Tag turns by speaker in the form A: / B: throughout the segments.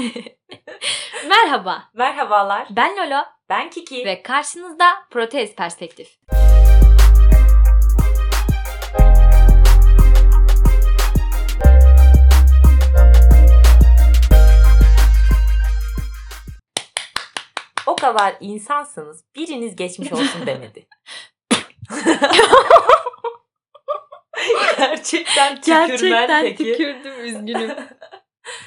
A: Merhaba.
B: Merhabalar.
A: Ben Lolo
B: Ben Kiki.
A: ve karşınızda Protez Perspektif.
B: O kadar insansınız. Biriniz geçmiş olsun demedi. Gerçekten tükürmen
A: Gerçekten
B: peki.
A: tükürdüm üzgünüm.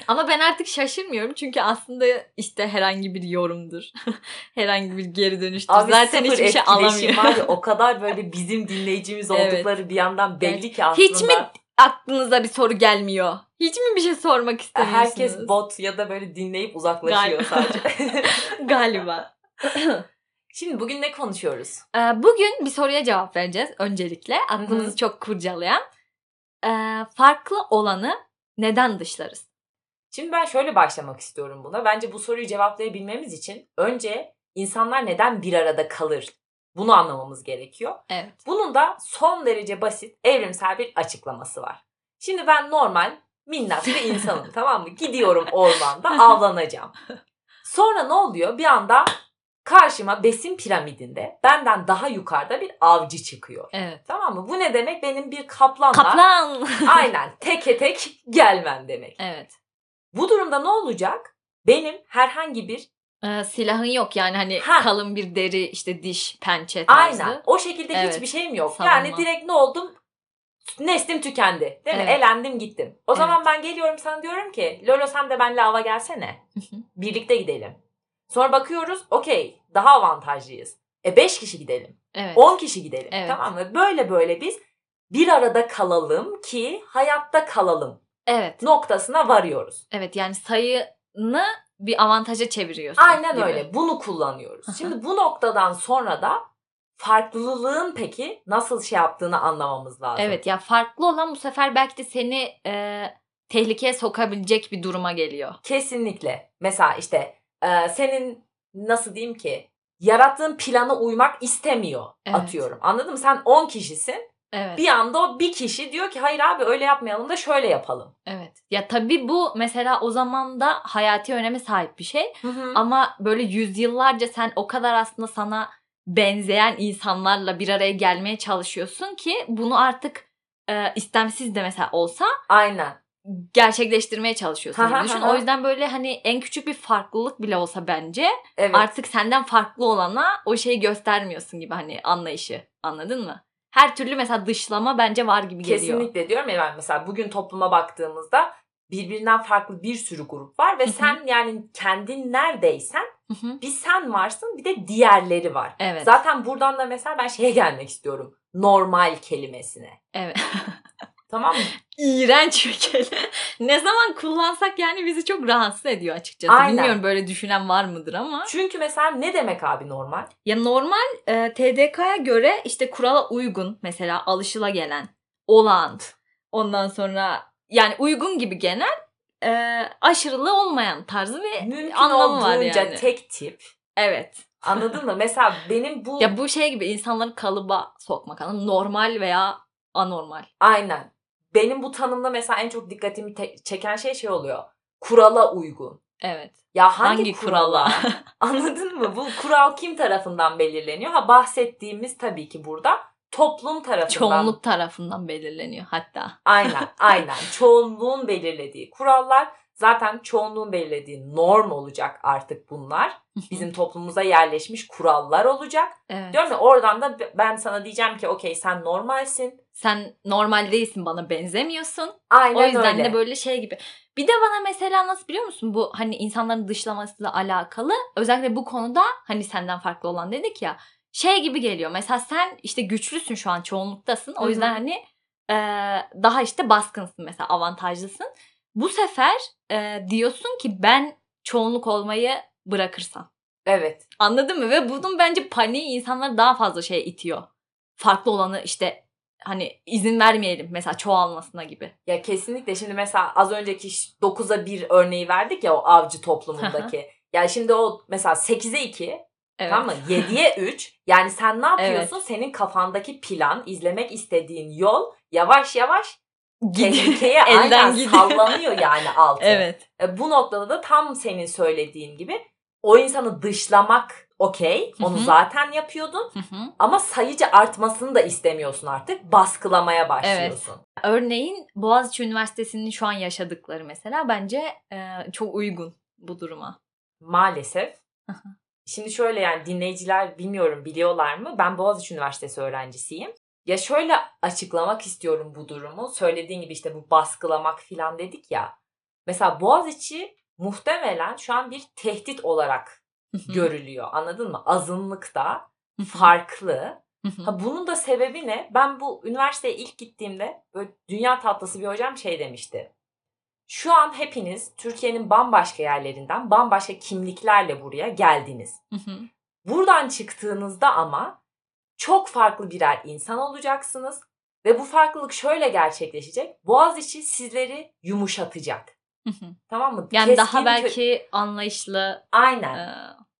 A: Ama ben artık şaşırmıyorum çünkü aslında işte herhangi bir yorumdur. herhangi bir geri dönüştür.
B: Abi
A: Zaten hiçbir şey
B: etkileşim
A: alamıyor.
B: var ya o kadar böyle bizim dinleyicimiz
A: Evet.
B: oldukları bir yandan belli ki aslında.
A: Hiç mi aklınıza bir soru gelmiyor? Hiç mi bir şey sormak istemiyorsunuz?
B: Herkes bot ya da böyle dinleyip uzaklaşıyor
A: Galiba.
B: sadece.
A: Galiba.
B: Şimdi bugün ne konuşuyoruz?
A: Ee, Bugün bir soruya cevap vereceğiz öncelikle. Aklınızı
B: Hı hı.
A: çok kurcalayan. Ee, farklı olanı neden dışlarız?
B: Şimdi ben şöyle başlamak istiyorum buna. Bence bu soruyu cevaplayabilmemiz için önce insanlar neden bir arada kalır? Bunu anlamamız gerekiyor.
A: Evet.
B: Bunun da son derece basit, evrimsel bir açıklaması var. Şimdi ben normal, minnak bir insanım tamam mı? Gidiyorum ormanda avlanacağım. Sonra ne oluyor? Bir anda karşıma besin piramidinde benden daha yukarıda bir avcı çıkıyor.
A: Evet.
B: Tamam mı? Bu ne demek? Benim bir kaplanla
A: Kaplan.
B: aynen teke tek gelmem demek.
A: evet.
B: Bu durumda ne olacak? Benim herhangi bir
A: Ee, silahın yok yani hani
B: Ha.
A: kalın bir deri işte diş pençe tarzı.
B: aynen o şekilde
A: Evet.
B: hiçbir şeyim yok.
A: Savunma.
B: Yani direkt ne oldum? Neslim tükendi. Değil mi?
A: Evet.
B: Elendim gittim. O zaman ben geliyorum sana diyorum ki Lolo sen de benimle ava gelsene. Birlikte gidelim. Sonra bakıyoruz okey daha avantajlıyız. E 5 kişi gidelim.
A: Evet.
B: 10 kişi gidelim.
A: Evet.
B: Tamam mı? Böyle böyle biz bir arada kalalım ki hayatta kalalım
A: Evet.
B: noktasına varıyoruz.
A: Evet yani sayını bir avantaja çeviriyorsun.
B: Aynen
A: gibi.
B: öyle. Bunu kullanıyoruz. Şimdi bu noktadan sonra da farklılığın peki nasıl şey yaptığını anlamamız lazım.
A: Evet ya farklı olan bu sefer belki de seni e, tehlikeye sokabilecek bir duruma geliyor.
B: Kesinlikle. Mesela işte e, senin nasıl diyeyim ki yarattığın plana uymak istemiyor
A: Evet.
B: atıyorum. Anladın mı? Sen 10 kişisin.
A: Evet.
B: Bir anda o bir kişi diyor ki hayır abi öyle yapmayalım da şöyle yapalım.
A: Evet. Ya tabii bu mesela o zaman da hayati öneme sahip bir şey.
B: Ama
A: Ama böyle yüzyıllarca sen o kadar aslında sana benzeyen insanlarla bir araya gelmeye çalışıyorsun ki bunu artık e, istemsiz de mesela olsa
B: aynen.
A: gerçekleştirmeye çalışıyorsun
B: Hı
A: gibi
B: hı
A: düşün.
B: hı.
A: O yüzden böyle hani en küçük bir farklılık bile olsa bence
B: Evet.
A: artık senden farklı olana o şeyi göstermiyorsun gibi hani anlayışı. Anladın mı? Her türlü mesela dışlama bence var gibi geliyor.
B: Kesinlikle diyorum ya ben mesela bugün topluma baktığımızda birbirinden farklı bir sürü grup var ve
A: Hı hı.
B: sen yani kendin neredeysen
A: Hı hı.
B: bir sen varsın bir de diğerleri var.
A: evet.
B: Zaten buradan da mesela ben şeye gelmek istiyorum. Normal kelimesine.
A: Evet.
B: Tamam mı?
A: İğrenç bir kelime. ne zaman kullansak yani bizi çok rahatsız ediyor açıkçası.
B: Aynen.
A: Bilmiyorum böyle düşünen var mıdır ama.
B: Çünkü mesela ne demek abi normal?
A: Ya normal e, TDK'ya göre işte kurala uygun mesela alışıla gelen, olağan. Ondan sonra yani uygun gibi genel e, aşırılığı olmayan tarzı ve
B: Mümkün
A: anlamı var yani.
B: tek tip.
A: Evet.
B: Anladın mı? Mesela benim bu
A: Ya bu şey gibi insanları kalıba sokmak? Normal veya anormal.
B: aynen. Benim bu tanımda mesela en çok dikkatimi çeken şey şey oluyor. Kurala uygun.
A: Evet.
B: Ya hangi,
A: Hangi
B: kurala?
A: kurala?
B: Anladın mı? Bu kural kim tarafından belirleniyor? Ha bahsettiğimiz tabii ki burada toplum tarafından.
A: Çoğunluk tarafından belirleniyor hatta.
B: Aynen, aynen. Çoğunluğun belirlediği kurallar. Zaten çoğunluğun belirlediği norm olacak artık bunlar. Bizim toplumumuza yerleşmiş kurallar olacak.
A: evet.
B: Diyorum ya oradan da ben sana diyeceğim ki okey sen normalsin.
A: Sen normal değilsin bana benzemiyorsun.
B: Aynen
A: O yüzden
B: öyle.
A: de böyle şey gibi. Bir de bana mesela nasıl biliyor musun bu hani insanların dışlamasıyla alakalı özellikle bu konuda hani senden farklı olan dedik ya şey gibi geliyor. Mesela sen işte güçlüsün şu an çoğunluktasın. O yüzden
B: hı.
A: hani e, daha işte baskınsın mesela avantajlısın. Bu sefer e, diyorsun ki ben çoğunluk olmayı bırakırsam.
B: Evet.
A: Anladın mı? Ve bunun bence paniği insanları daha fazla şeye itiyor. Farklı olanı işte hani izin vermeyelim mesela çoğalmasına gibi.
B: Ya kesinlikle şimdi mesela az önceki 9'a 1 örneği verdik ya o avcı toplumundaki. ya şimdi o mesela 8'e 2
A: Evet.
B: tamam mı? 7'ye 3 yani sen ne yapıyorsun? Senin kafandaki plan, izlemek istediğin yol yavaş yavaş tehlikeye aynen
A: gidiyor.
B: sallanıyor yani altı.
A: Evet.
B: E, bu noktada da tam senin söylediğin gibi o insanı dışlamak okey. Onu zaten yapıyordun.
A: Hı hı.
B: Ama sayıca artmasını da istemiyorsun artık. Baskılamaya başlıyorsun.
A: Örneğin Boğaziçi Üniversitesi'nin şu an yaşadıkları mesela bence e, çok uygun bu duruma.
B: Maalesef. Şimdi şöyle yani dinleyiciler bilmiyorum biliyorlar mı? Ben Boğaziçi Üniversitesi öğrencisiyim. Ya şöyle açıklamak istiyorum bu durumu. Söylediğin gibi işte bu baskılamak falan dedik ya. Mesela Boğaziçi muhtemelen şu an bir tehdit olarak görülüyor. Anladın mı? Azınlıkta farklı. Ha bunun da sebebi ne? Ben bu üniversiteye ilk gittiğimde böyle dünya tatlısı bir hocam şey demişti. Şu an hepiniz Türkiye'nin bambaşka yerlerinden bambaşka kimliklerle buraya geldiniz. Buradan çıktığınızda ama çok farklı birer insan olacaksınız ve bu farklılık şöyle gerçekleşecek. Boğaziçi sizleri yumuşatacak.
A: Hı hı.
B: Tamam mı?
A: Yani
B: Keskin
A: daha
B: kö-
A: belki anlayışlı
B: Aynen.
A: e,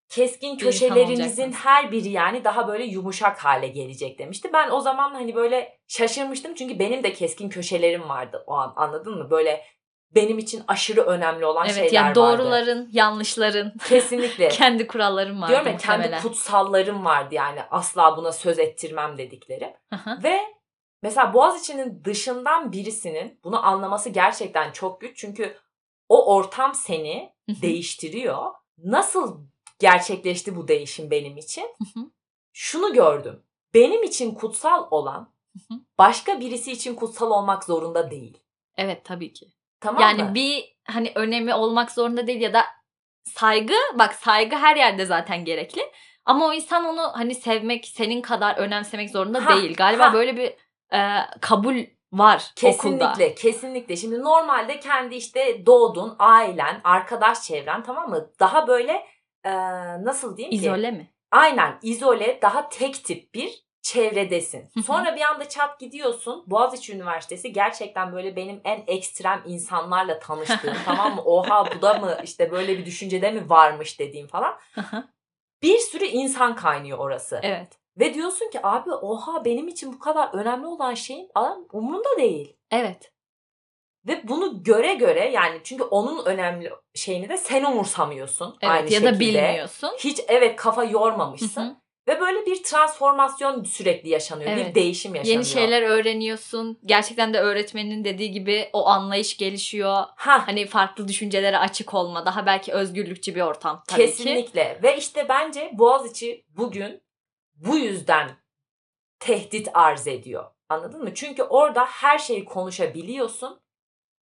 B: keskin köşelerinizin her biri yani daha böyle yumuşak hale gelecek demişti. Ben o zaman hani böyle şaşırmıştım çünkü benim de keskin köşelerim vardı o an anladın mı? Böyle benim için aşırı önemli olan
A: evet
B: şeyler
A: yani
B: vardı.
A: doğruların, yanlışların,
B: Kesinlikle.
A: kendi kurallarım vardı
B: Diyorum ya kendi kutsallarım vardı yani asla buna söz ettirmem
A: hı.
B: Ve mesela Boğaziçi'nin dışından birisinin bunu anlaması gerçekten çok güç. Çünkü o ortam seni değiştiriyor. Nasıl gerçekleşti bu değişim benim için? Şunu gördüm. Benim için kutsal olan başka birisi için kutsal olmak zorunda değil.
A: Evet tabii ki.
B: Tamam
A: yani
B: mı?
A: bir hani önemi olmak zorunda değil ya da saygı bak saygı her yerde zaten gerekli. Ama o insan onu hani sevmek senin kadar önemsemek zorunda
B: Ha,
A: değil. Galiba
B: ha.
A: böyle bir e, kabul var
B: Kesinlikle,
A: okulda.
B: kesinlikle. Şimdi normalde kendi işte doğdun, ailen, arkadaş çevren tamam mı? Daha böyle e, nasıl diyeyim ki?
A: İzole mi?
B: Aynen izole, daha tek tip bir çevredesin.
A: Hı hı.
B: Sonra bir anda çat gidiyorsun. Boğaziçi Üniversitesi gerçekten böyle benim en ekstrem insanlarla tanıştığım tamam mı? Oha bu da mı işte böyle bir düşüncede mi varmış dediğim falan.
A: Hı hı.
B: Bir sürü insan kaynıyor orası.
A: evet.
B: Ve diyorsun ki abi oha benim için bu kadar önemli olan şeyin adam umurunda değil.
A: Evet.
B: Ve bunu göre göre yani çünkü onun önemli şeyini de sen umursamıyorsun.
A: Evet
B: aynı
A: ya da
B: şekilde.
A: bilmiyorsun.
B: Hiç evet kafa
A: Hı
B: yormamışsın.
A: hı.
B: Ve böyle bir transformasyon sürekli yaşanıyor. Bir
A: Evet.
B: değişim yaşanıyor.
A: Yeni şeyler öğreniyorsun. Gerçekten de öğretmenin dediği gibi o anlayış gelişiyor.
B: Ha,
A: Hani farklı düşüncelere açık olma. Daha belki özgürlükçü bir ortam tabii ki.
B: kesinlikle. Ve işte bence Boğaziçi bugün bu yüzden tehdit arz ediyor. Anladın mı? Çünkü orada her şeyi konuşabiliyorsun.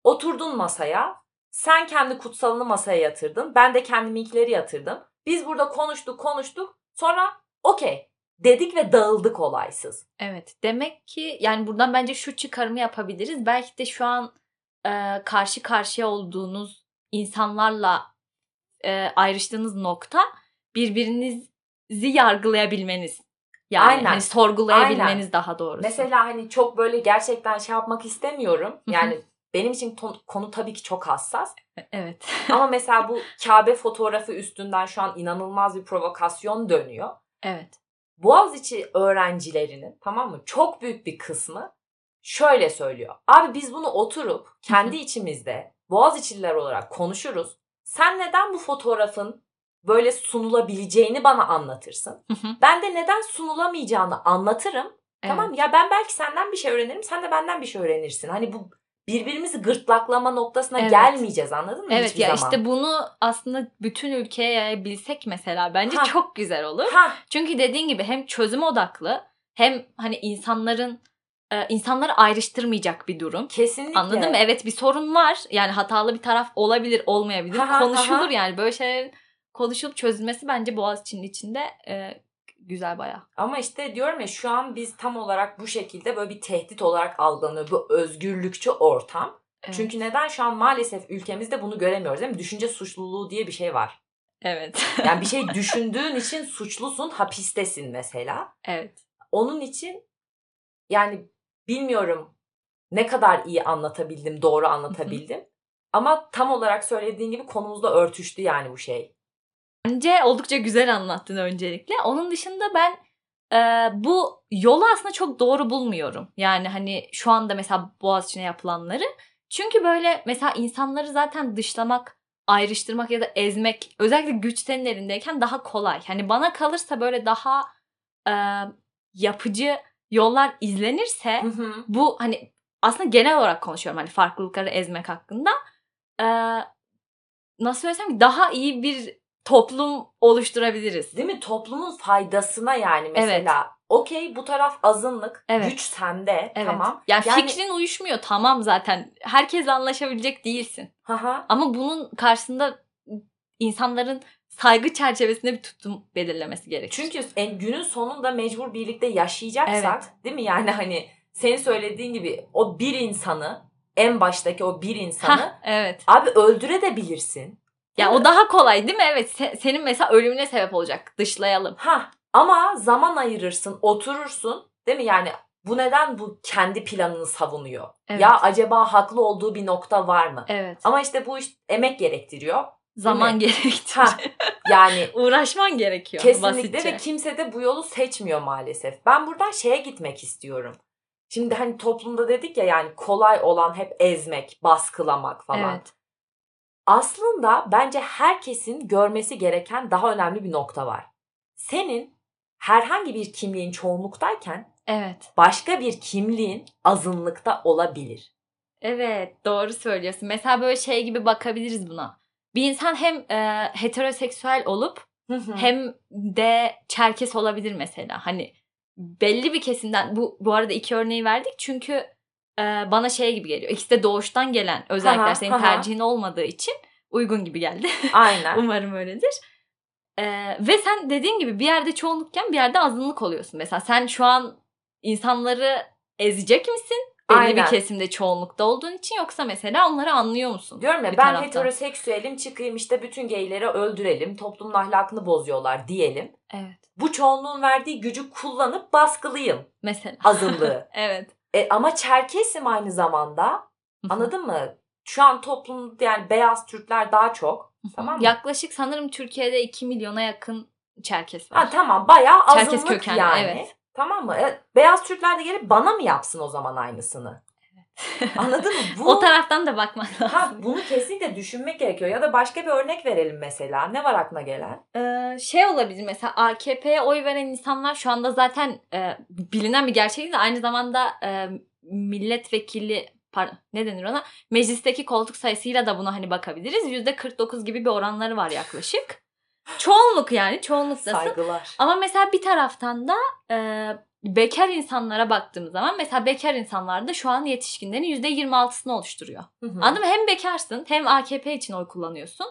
B: Oturdun masaya. Sen kendi kutsalını masaya yatırdın. Ben de kendiminkileri yatırdım. Biz burada konuştuk konuştuk. Sonra okey dedik ve dağıldık olaysız.
A: Evet. Demek ki yani buradan bence şu çıkarımı yapabiliriz. Belki de şu an e, karşı karşıya olduğunuz insanlarla e, ayrıştığınız nokta birbirinizi yargılayabilmeniz. Yani
B: Aynen.
A: hani sorgulayabilmeniz
B: Aynen.
A: daha doğrusu.
B: Mesela hani çok böyle gerçekten şey yapmak istemiyorum. Yani benim için ton- konu tabii ki çok hassas.
A: Evet.
B: Ama mesela bu Kabe fotoğrafı üstünden şu an inanılmaz bir provokasyon dönüyor.
A: Evet.
B: Boğaziçi öğrencilerinin tamam mı çok büyük bir kısmı şöyle söylüyor. Abi biz bunu oturup kendi içimizde Boğaziçi'liler olarak konuşuruz. Sen neden bu fotoğrafın böyle sunulabileceğini bana anlatırsın.
A: Hı hı.
B: Ben de neden sunulamayacağını anlatırım. Tamam
A: Evet.
B: ya ben belki senden bir şey öğrenirim. Sen de benden bir şey öğrenirsin. Hani bu birbirimizi gırtlaklama noktasına
A: Evet.
B: gelmeyeceğiz anladın mı?
A: Evet
B: Hiçbir
A: ya
B: zaman.
A: işte bunu aslında bütün ülkeye yayabilsek mesela bence
B: Ha.
A: çok güzel olur.
B: Ha,
A: Çünkü dediğin gibi hem çözüm odaklı hem hani insanların e, insanları ayrıştırmayacak bir durum.
B: kesinlikle.
A: Anladın mı? Evet bir sorun var. Yani hatalı bir taraf olabilir, olmayabilir.
B: Ha, ha,
A: Konuşulur
B: ha.
A: yani. Böyle şeylerin konuşulup çözülmesi bence Boğaziçi'nin içinde e, güzel bayağı.
B: Ama işte diyorum ya şu an biz tam olarak bu şekilde böyle bir tehdit olarak algılanıyor. Bu özgürlükçü ortam.
A: Evet.
B: Çünkü neden şu an maalesef ülkemizde bunu göremiyoruz değil mi? Düşünce suçluluğu diye bir şey var.
A: Evet.
B: Yani bir şey düşündüğün için suçlusun, hapistesin mesela.
A: evet.
B: Onun için yani bilmiyorum ne kadar iyi anlatabildim, doğru anlatabildim. Ama tam olarak söylediğin gibi konumuzla örtüştü yani bu şey.
A: Bence oldukça güzel anlattın öncelikle. Onun dışında ben e, bu yolu aslında çok doğru bulmuyorum. Yani hani şu anda mesela Boğaziçi'ne yapılanları. Çünkü böyle mesela insanları zaten dışlamak, ayrıştırmak ya da ezmek özellikle güç senin elindeyken daha kolay. Hani bana kalırsa böyle daha e, yapıcı yollar izlenirse
B: Hı hı.
A: bu hani aslında genel olarak konuşuyorum hani farklılıkları ezmek hakkında. E, nasıl söylesem daha iyi bir toplum oluşturabiliriz.
B: Değil mi? Toplumun faydasına yani mesela. Okey bu taraf azınlık.
A: Evet.
B: Güç sende.
A: Evet.
B: Tamam.
A: Yani,
B: Yani-
A: fikrin uyuşmuyor tamam zaten. Herkesle anlaşabilecek değilsin.
B: Haha.
A: Ama bunun karşısında insanların saygı çerçevesinde bir tutum belirlemesi gerekiyor.
B: Çünkü en, günün sonunda mecbur birlikte yaşayacaksak değil mi? Yani hani senin söylediğin gibi o bir insanı en baştaki o bir insanı
A: Hah, evet.
B: abi öldürebilirsin.
A: Ya
B: Değil
A: o daha kolay değil mi? Evet. se- senin mesela ölümüne sebep olacak. Dışlayalım.
B: Ha ama zaman ayırırsın, oturursun. Değil mi? Yani bu neden bu kendi planını savunuyor?
A: Evet.
B: Ya acaba haklı olduğu bir nokta var mı?
A: Evet.
B: Ama işte bu iş emek gerektiriyor.
A: Zaman gerektiriyor.
B: Ha yani
A: Uğraşman gerekiyor.
B: Kesinlikle
A: basitçe.
B: ve kimse de bu yolu seçmiyor maalesef. Ben buradan şeye gitmek istiyorum. Şimdi hani toplumda dedik ya yani kolay olan hep ezmek, baskılamak falan.
A: Evet.
B: Aslında bence herkesin görmesi gereken daha önemli bir nokta var. Senin herhangi bir kimliğin çoğunluktayken
A: Evet.
B: başka bir kimliğin azınlıkta olabilir.
A: Evet. Doğru söylüyorsun. Mesela böyle şey gibi bakabiliriz buna. Bir insan hem e, heteroseksüel olup hem de Çerkes olabilir mesela. Hani belli bir kesimden bu bu arada iki örneği verdik çünkü e, bana şey gibi geliyor. İkisi de doğuştan gelen özellikler
B: Aha,
A: senin
B: aha.
A: tercihin olmadığı için uygun gibi geldi.
B: Aynen.
A: Umarım öyledir. E, ve sen dediğin gibi bir yerde çoğunlukken bir yerde azınlık oluyorsun. Mesela sen şu an insanları ezecek misin? Belli
B: Aynen.
A: bir kesimde çoğunlukta olduğun için yoksa mesela onları anlıyor musun?
B: Diyorum ya ben
A: taraftan?
B: heteroseksüelim çıkayım işte bütün geyleri öldürelim toplumun ahlakını bozuyorlar diyelim.
A: Evet.
B: Bu çoğunluğun verdiği gücü kullanıp baskılıyım
A: Mesela.
B: azınlığı.
A: evet.
B: E, ama Çerkesim aynı zamanda anladın mı? Şu an toplumda yani beyaz Türkler daha çok. Tamam mı?
A: Yaklaşık sanırım Türkiye'de 2 milyona yakın Çerkes var.
B: Ha, tamam bayağı
A: Çerkes
B: azınlık
A: kökenli,
B: yani.
A: evet.
B: Tamam mı? E, beyaz Türkler de gelip bana mı yapsın o zaman aynısını? Anladın mı? Bu,
A: o taraftan da bakman lazım.
B: ha, bunu kesinlikle düşünmek gerekiyor. Ya da başka bir örnek verelim mesela. Ne var aklına gelen?
A: Ee, şey olabilir mesela AKP'ye oy veren insanlar şu anda zaten e, bilinen bir gerçek de aynı zamanda e, milletvekili pardon, ne denir ona meclisteki koltuk sayısıyla da buna hani bakabiliriz. %49 gibi bir oranları var yaklaşık. Çoğunluk yani çoğunluktasın.
B: Saygılar.
A: Ama mesela bir taraftan da e, bekar insanlara baktığımız zaman mesela bekar insanlar da şu an yetişkinlerin %26'sını oluşturuyor.
B: Hı hı.
A: Anladın mı? Hem bekarsın hem AKP için oy kullanıyorsun.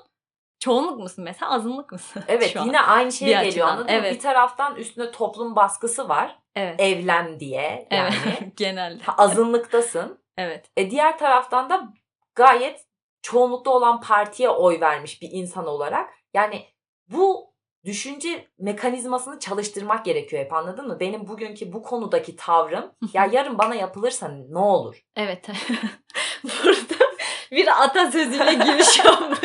A: Çoğunluk musun mesela azınlık mısın?
B: Evet
A: şu an?
B: yine aynı şeye
A: Bir
B: geliyor
A: açıdan,
B: anladın mı?
A: evet.
B: Bir taraftan üstüne toplum baskısı var.
A: Evet.
B: Evlen diye yani.
A: Evet. Genelde.
B: Azınlıktasın.
A: Evet.
B: E diğer taraftan da gayet çoğunlukta olan partiye oy vermiş bir insan olarak. Yani bu düşünce mekanizmasını çalıştırmak gerekiyor hep anladın mı? Benim bugünkü bu konudaki tavrım ya yarın bana yapılırsa ne olur?
A: Evet. Burada bir atasözüyle giriş yapmak.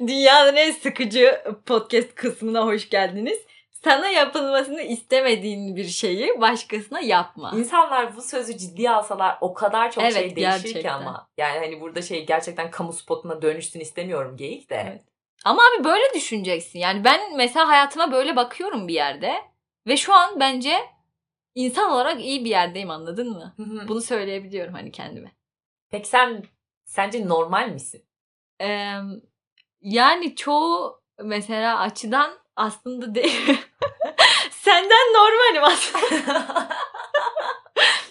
A: Dünyanın en sıkıcı podcast kısmına hoş geldiniz. Sana yapılmasını istemediğin bir şeyi başkasına yapma.
B: İnsanlar bu sözü ciddiye alsalar o kadar çok
A: Evet,
B: şey değişir ki
A: gerçekten.
B: ama. Yani hani burada şey gerçekten kamu spotuna dönüşsün istemiyorum geyik de.
A: Evet. Ama abi böyle düşüneceksin. Yani ben mesela hayatıma böyle bakıyorum bir yerde. Ve şu an bence insan olarak iyi bir yerdeyim anladın mı? Bunu söyleyebiliyorum hani kendime.
B: Peki sen sence normal misin?
A: Ee, yani çoğu mesela açıdan aslında değil. Senden normalim aslında.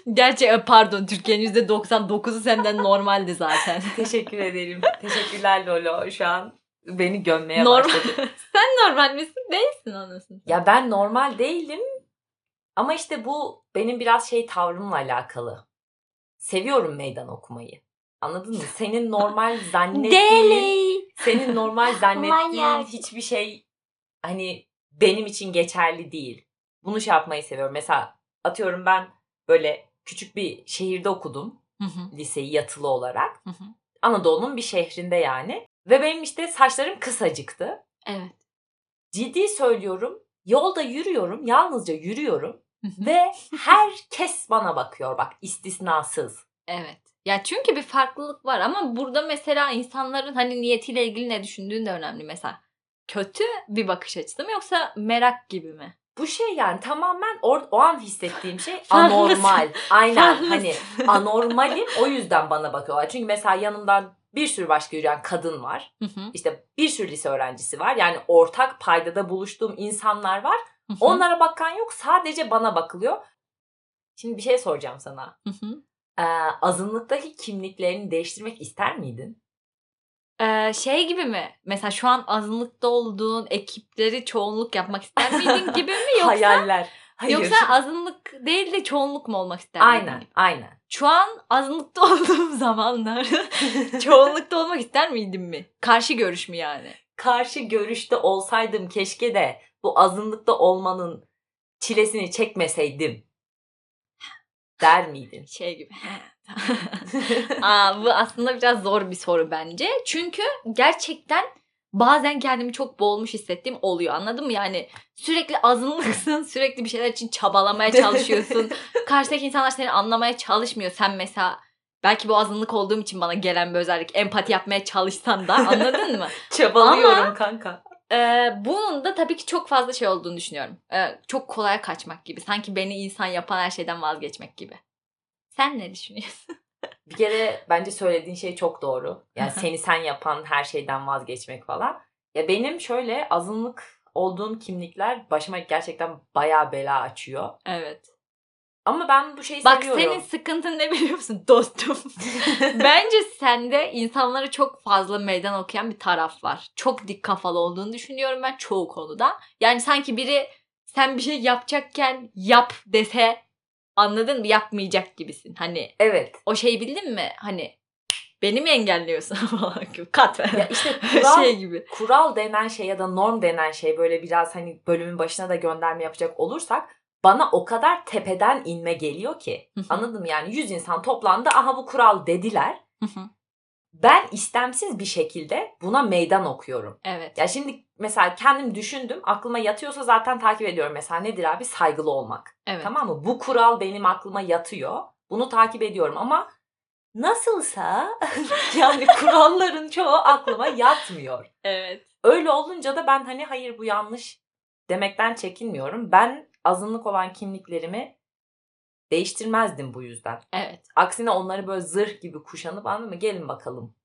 A: Gerçi e, pardon Türkiye'nin %99'u senden normaldi zaten.
B: Teşekkür ederim. Teşekkürler Lolo. Şu an beni gömmeye
A: Normal.
B: başladı.
A: Sen normal misin? Değilsin anasını.
B: Ya ben normal değilim. Ama işte bu benim biraz şey tavrımla alakalı. Seviyorum meydan okumayı. Anladın mı? Senin normal zannettiğin, senin normal zannettiğin hiçbir şey hani benim için geçerli değil. Bunu şey yapmayı seviyorum. Mesela atıyorum ben böyle küçük bir şehirde okudum
A: Hı hı,
B: liseyi yatılı olarak.
A: hı hı.
B: Anadolu'nun bir şehrinde yani. Ve benim işte saçlarım kısacıktı.
A: evet.
B: Ciddi söylüyorum Yolda yürüyorum, yalnızca yürüyorum ve herkes bana bakıyor bak istisnasız.
A: Evet. Ya çünkü bir farklılık var ama burada mesela insanların hani niyetiyle ilgili ne düşündüğün de önemli mesela. Kötü bir bakış açısı mı yoksa merak gibi mi?
B: Bu şey yani tamamen or- o an hissettiğim şey anormal. Aynen hani anormalim o yüzden bana bakıyorlar. Çünkü mesela yanımdan bir sürü başka yürüyen kadın var.
A: Hı hı,
B: İşte bir sürü lise öğrencisi var. Yani ortak paydada buluştuğum insanlar var.
A: hı hı,
B: Onlara bakan yok. Sadece bana bakılıyor. Şimdi bir şey soracağım sana.
A: hı hı.
B: Ee, azınlıktaki kimliklerini değiştirmek ister miydin?
A: Ee, şey gibi mi? Mesela şu an azınlıkta olduğun ekipleri çoğunluk yapmak ister miydin gibi mi yoksa
B: Hayaller. Hayır.
A: yoksa azınlık değil de çoğunluk mu olmak ister miydin?
B: aynen, aynen.
A: Şu an azınlıkta olduğum zamanlar çoğunlukta olmak ister miydin mi? Karşı görüş mü yani?
B: Karşı görüşte olsaydım keşke de bu azınlıkta olmanın çilesini çekmeseydim. Der miydin?
A: Şey gibi. Aa, bu aslında biraz zor bir soru bence. Çünkü gerçekten bazen kendimi çok boğulmuş hissettiğim oluyor anladın mı? Yani sürekli azınlıksın, sürekli bir şeyler için çabalamaya çalışıyorsun. Karşıdaki insanlar seni anlamaya çalışmıyor. Sen mesela belki bu azınlık olduğum için bana gelen bir özellik empati yapmaya çalışsan da anladın mı?
B: Çabalıyorum kanka.
A: Ee, bunun da tabii ki çok fazla şey olduğunu düşünüyorum. Ee, çok kolay kaçmak gibi. Sanki beni insan yapan her şeyden vazgeçmek gibi. Sen ne düşünüyorsun?
B: Bir kere bence söylediğin şey çok doğru. Yani seni sen yapan her şeyden vazgeçmek falan. Ya benim şöyle azınlık olduğum kimlikler başıma gerçekten bayağı bela açıyor.
A: Evet.
B: Ama ben bu şeyi
A: Bak
B: seviyorum.
A: senin sıkıntın ne biliyor musun dostum? Bence sende insanlara çok fazla meydan okuyan bir taraf var. Çok dik kafalı olduğunu düşünüyorum ben çoğu konuda. Yani sanki biri sen bir şey yapacakken yap dese anladın mı? Yapmayacak gibisin. Hani
B: Evet.
A: o şeyi bildin mi? Hani beni mi engelliyorsun falan gibi. Kat ver.
B: Ya işte kural,
A: şey gibi.
B: kural denen şey ya da norm denen şey böyle biraz hani bölümün başına da gönderme yapacak olursak bana o kadar tepeden inme geliyor ki. Anladın mı? Yani 100 insan toplandı. Aha bu kural dediler. Ben istemsiz bir şekilde buna meydan okuyorum.
A: evet.
B: Ya şimdi mesela kendim düşündüm. Aklıma yatıyorsa zaten takip ediyorum. Mesela nedir abi? Saygılı olmak.
A: Evet.
B: Tamam mı? Bu kural benim aklıma yatıyor. Bunu takip ediyorum ama nasılsa yani kuralların çoğu aklıma yatmıyor.
A: Evet.
B: Öyle olunca da ben hani hayır bu yanlış demekten çekinmiyorum. Ben azınlık olan kimliklerimi değiştirmezdim bu yüzden.
A: Evet.
B: Aksine onları böyle zırh gibi kuşanıp anladın mı? Gelin bakalım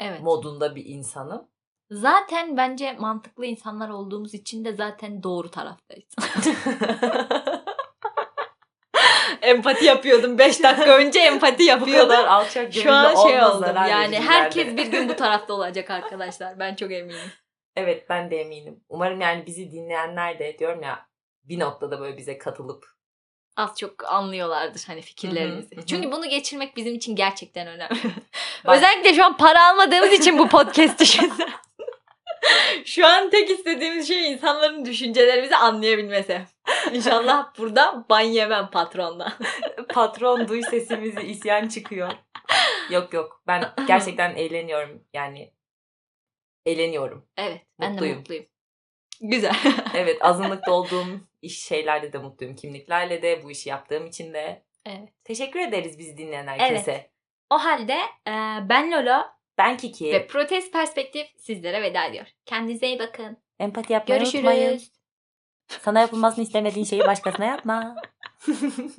A: Evet.
B: modunda bir insanım.
A: Zaten bence mantıklı insanlar olduğumuz için de zaten doğru taraftayız. empati yapıyordum 5 dakika önce empati
B: bu
A: yapıyordum.
B: kadar alçak
A: Şu an şey
B: zarar
A: yani herkes bir gün bu tarafta olacak arkadaşlar. Ben çok eminim.
B: Evet ben de eminim. Umarım yani bizi dinleyenler de diyorum ya bir noktada böyle bize katılıp
A: Az çok anlıyorlardır hani fikirlerimizi.
B: Hı hı, hı.
A: Çünkü bunu geçirmek bizim için gerçekten önemli.
B: Bak-
A: Özellikle şu an para almadığımız için bu podcast dışında. şu an tek istediğimiz şey insanların düşüncelerimizi anlayabilmesi. İnşallah burada ban yemem patrondan.
B: patron duy sesimizi isyan çıkıyor. Yok yok ben gerçekten eğleniyorum yani eğleniyorum.
A: Evet ben
B: Mutluyum.
A: de mutluyum. Güzel.
B: Evet azınlıkta olduğum iş şeylerde de mutluyum. Kimliklerle de bu işi yaptığım için de.
A: Evet.
B: Teşekkür ederiz bizi dinleyen herkese.
A: O halde e, ben Lolo
B: Ben Kiki.
A: ve Protest Perspektif sizlere veda ediyor. Kendinize iyi bakın.
B: Empati yapmayı
A: Görüşürüz.
B: Sana yapılmasını istemediğin şeyi başkasına yapma.